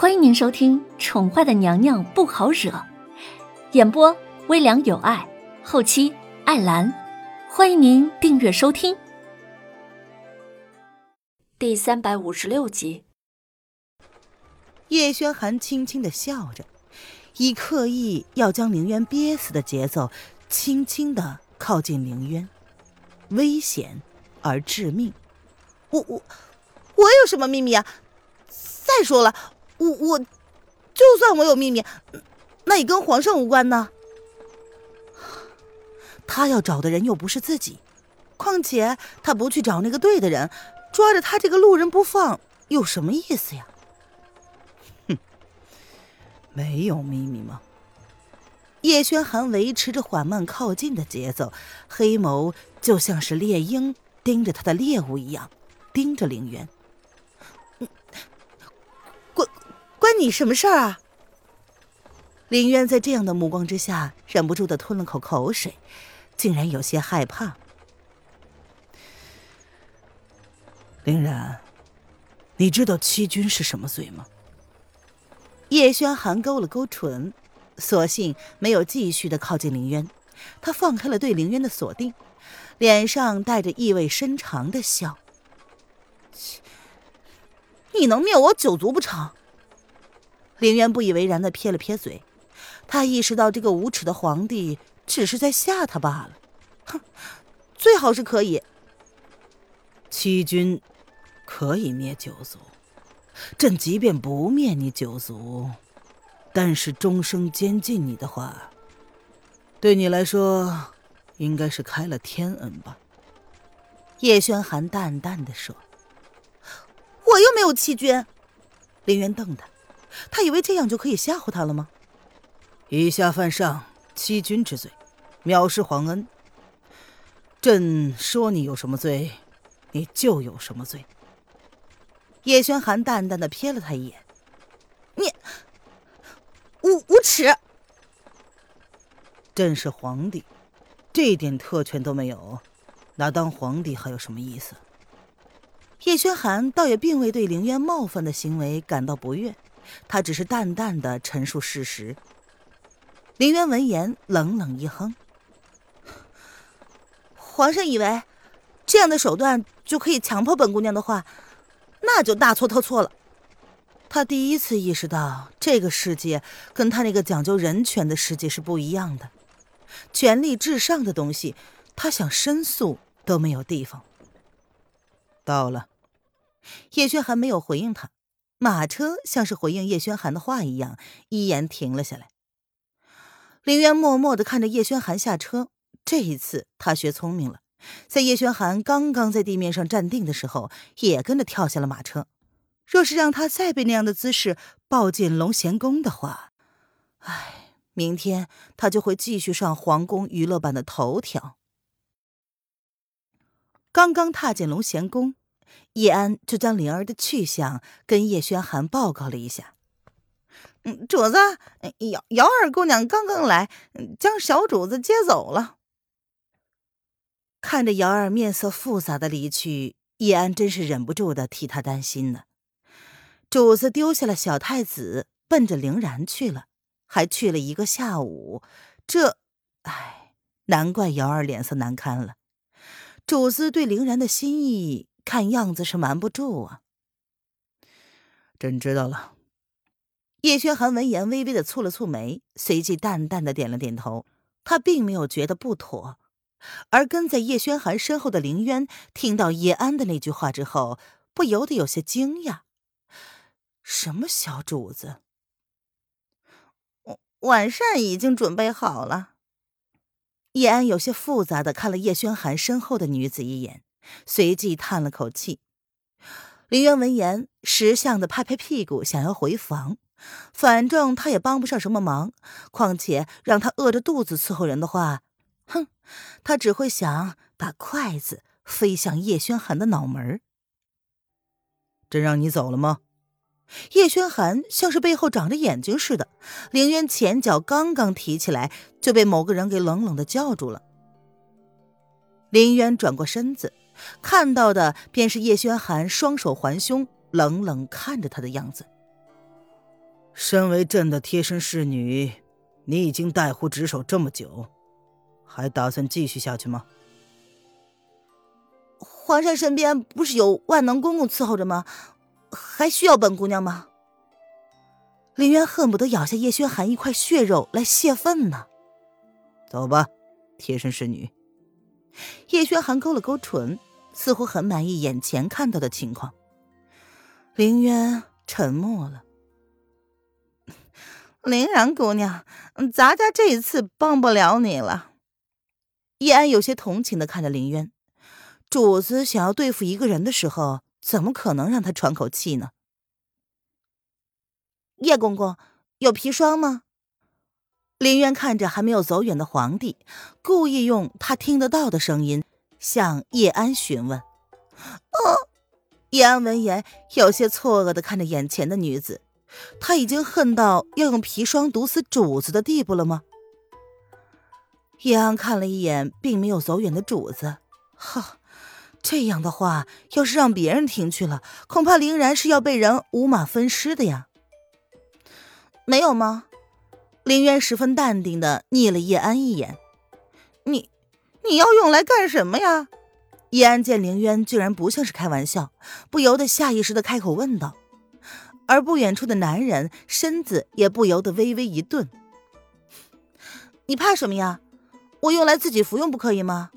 欢迎您收听《宠坏的娘娘不好惹》，演播微凉有爱，后期艾兰。欢迎您订阅收听。第三百五十六集，叶轩寒轻轻的笑着，以刻意要将凌渊憋死的节奏，轻轻的靠近凌渊，危险而致命。我我我有什么秘密啊？再说了。我我，就算我有秘密，那也跟皇上无关呢。他要找的人又不是自己，况且他不去找那个对的人，抓着他这个路人不放，有什么意思呀？哼，没有秘密吗？叶轩寒维持着缓慢靠近的节奏，黑眸就像是猎鹰盯着他的猎物一样，盯着凌渊。你什么事儿啊？林渊在这样的目光之下，忍不住的吞了口口水，竟然有些害怕。林然，你知道欺君是什么罪吗？叶轩寒勾了勾唇，索性没有继续的靠近林渊，他放开了对林渊的锁定，脸上带着意味深长的笑。你能灭我九族不成？凌渊不以为然的撇了撇嘴，他意识到这个无耻的皇帝只是在吓他罢了。哼，最好是可以。欺君可以灭九族，朕即便不灭你九族，但是终生监禁你的话，对你来说应该是开了天恩吧？叶轩寒淡淡的说：“我又没有欺君。”凌渊瞪他。他以为这样就可以吓唬他了吗？以下犯上欺君之罪，藐视皇恩。朕说你有什么罪，你就有什么罪。叶轩寒淡淡的瞥了他一眼：“你无无耻！朕是皇帝，这点特权都没有，那当皇帝还有什么意思？”叶轩寒倒也并未对凌渊冒犯的行为感到不悦。他只是淡淡的陈述事实。林渊闻言冷冷一哼：“皇上以为这样的手段就可以强迫本姑娘的话，那就大错特错了。”他第一次意识到，这个世界跟他那个讲究人权的世界是不一样的。权力至上的东西，他想申诉都没有地方。到了，叶轩还没有回应他。马车像是回应叶轩寒的话一样，一言停了下来。林渊默默的看着叶轩寒下车，这一次他学聪明了，在叶轩寒刚刚在地面上站定的时候，也跟着跳下了马车。若是让他再被那样的姿势抱进龙贤宫的话，唉，明天他就会继续上皇宫娱乐版的头条。刚刚踏进龙贤宫。叶安就将灵儿的去向跟叶轩寒报告了一下。嗯，主子，姚姚二姑娘刚刚来，将小主子接走了。看着姚二面色复杂的离去，叶安真是忍不住的替她担心呢。主子丢下了小太子，奔着凌然去了，还去了一个下午。这，唉，难怪姚二脸色难堪了。主子对凌然的心意。看样子是瞒不住啊！朕知道了。叶轩寒闻言微微的蹙了蹙眉，随即淡淡的点了点头。他并没有觉得不妥，而跟在叶轩寒身后的凌渊听到叶安的那句话之后，不由得有些惊讶：什么小主子？晚膳已经准备好了。叶安有些复杂的看了叶轩寒身后的女子一眼。随即叹了口气，林渊闻言识相的拍拍屁股，想要回房。反正他也帮不上什么忙，况且让他饿着肚子伺候人的话，哼，他只会想把筷子飞向叶轩寒的脑门。真让你走了吗？叶轩寒像是背后长着眼睛似的，林渊前脚刚刚提起来，就被某个人给冷冷的叫住了。林渊转过身子。看到的便是叶轩寒双手环胸，冷冷看着他的样子。身为朕的贴身侍女，你已经带护职守这么久，还打算继续下去吗？皇上身边不是有万能公公伺候着吗？还需要本姑娘吗？林渊恨不得咬下叶轩寒一块血肉来泄愤呢。走吧，贴身侍女。叶轩寒勾了勾唇，似乎很满意眼前看到的情况。林渊沉默了。林然姑娘，咱家这一次帮不了你了。叶安有些同情的看着林渊。主子想要对付一个人的时候，怎么可能让他喘口气呢？叶公公有砒霜吗？林渊看着还没有走远的皇帝，故意用他听得到的声音向叶安询问。哦，叶安闻言有些错愕的看着眼前的女子，他已经恨到要用砒霜毒死主子的地步了吗？叶安看了一眼并没有走远的主子，哈。这样的话，要是让别人听去了，恐怕凌然是要被人五马分尸的呀。没有吗？林渊十分淡定的睨了叶安一眼。你，你要用来干什么呀？叶安见凌渊居然不像是开玩笑，不由得下意识的开口问道。而不远处的男人身子也不由得微微一顿。你怕什么呀？我用来自己服用不可以吗？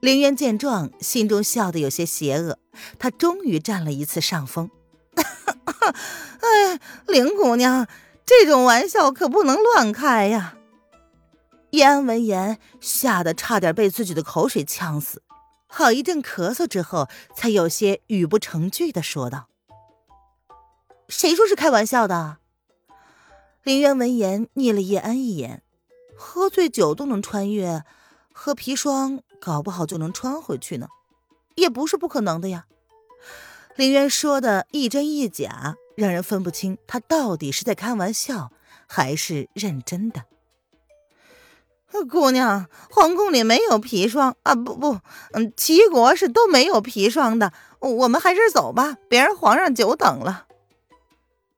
凌渊见状，心中笑得有些邪恶。他终于占了一次上风。哎，林姑娘，这种玩笑可不能乱开呀！叶安闻言，吓得差点被自己的口水呛死。好一阵咳嗽之后，才有些语不成句的说道：“谁说是开玩笑的？”林渊闻言，睨了叶安一眼：“喝醉酒都能穿越，喝砒霜？”搞不好就能穿回去呢，也不是不可能的呀。林渊说的一真一假，让人分不清他到底是在开玩笑还是认真的。姑娘，皇宫里没有砒霜啊！不不，嗯，齐国是都没有砒霜的。我们还是走吧，别让皇上久等了。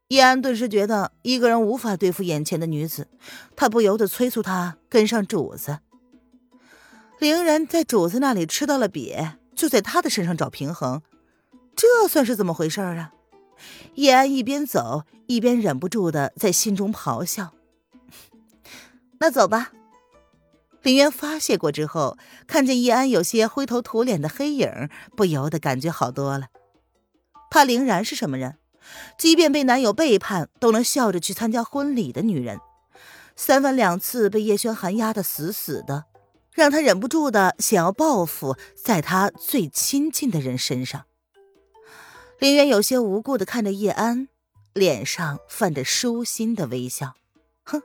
叶安顿时觉得一个人无法对付眼前的女子，他不由得催促她跟上主子。凌然在主子那里吃到了瘪，就在他的身上找平衡，这算是怎么回事啊？叶安一边走一边忍不住的在心中咆哮。那走吧。林渊发泄过之后，看见叶安有些灰头土脸的黑影，不由得感觉好多了。她凌然是什么人？即便被男友背叛，都能笑着去参加婚礼的女人，三番两次被叶轩寒压得死死的。让他忍不住的想要报复在他最亲近的人身上。林渊有些无辜的看着叶安，脸上泛着舒心的微笑。哼，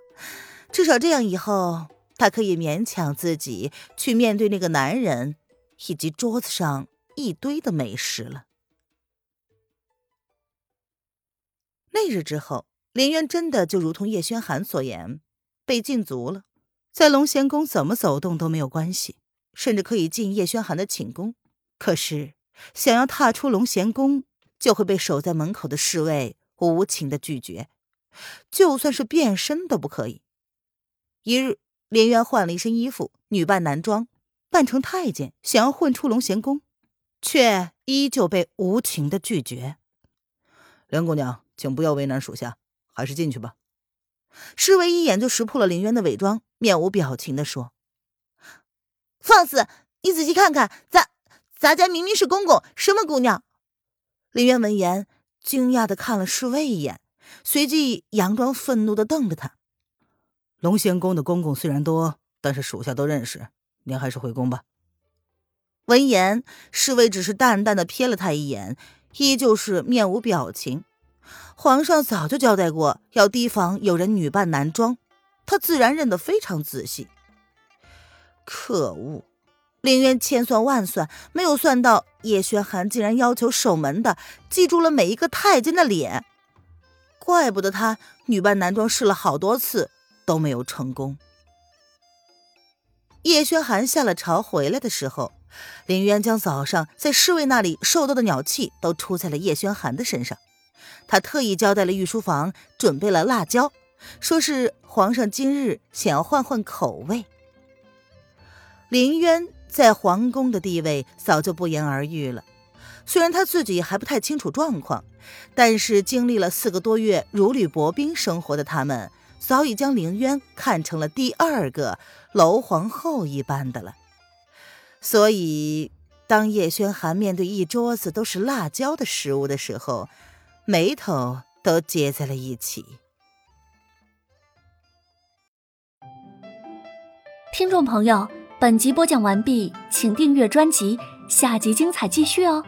至少这样以后，他可以勉强自己去面对那个男人以及桌子上一堆的美食了。那日之后，林渊真的就如同叶轩寒所言，被禁足了。在龙贤宫怎么走动都没有关系，甚至可以进叶轩寒的寝宫。可是想要踏出龙贤宫，就会被守在门口的侍卫无情的拒绝，就算是变身都不可以。一日，林渊换了一身衣服，女扮男装，扮成太监，想要混出龙贤宫，却依旧被无情的拒绝。林姑娘，请不要为难属下，还是进去吧。侍卫一眼就识破了林渊的伪装。面无表情的说：“放肆！你仔细看看，咱咱家明明是公公，什么姑娘？”林渊闻言，惊讶的看了侍卫一眼，随即佯装愤怒的瞪着他。龙仙宫的公公虽然多，但是属下都认识，您还是回宫吧。闻言，侍卫只是淡淡的瞥了他一眼，依旧是面无表情。皇上早就交代过，要提防有人女扮男装。他自然认得非常仔细。可恶，林渊千算万算，没有算到叶轩寒竟然要求守门的记住了每一个太监的脸，怪不得他女扮男装试了好多次都没有成功。叶轩寒下了朝回来的时候，林渊将早上在侍卫那里受到的鸟气都出在了叶轩寒的身上，他特意交代了御书房准备了辣椒，说是皇上今日想要换换口味。林渊在皇宫的地位早就不言而喻了，虽然他自己还不太清楚状况，但是经历了四个多月如履薄冰生活的他们，早已将林渊看成了第二个楼皇后一般的了。所以，当叶轩寒面对一桌子都是辣椒的食物的时候，眉头都结在了一起。听众朋友，本集播讲完毕，请订阅专辑，下集精彩继续哦。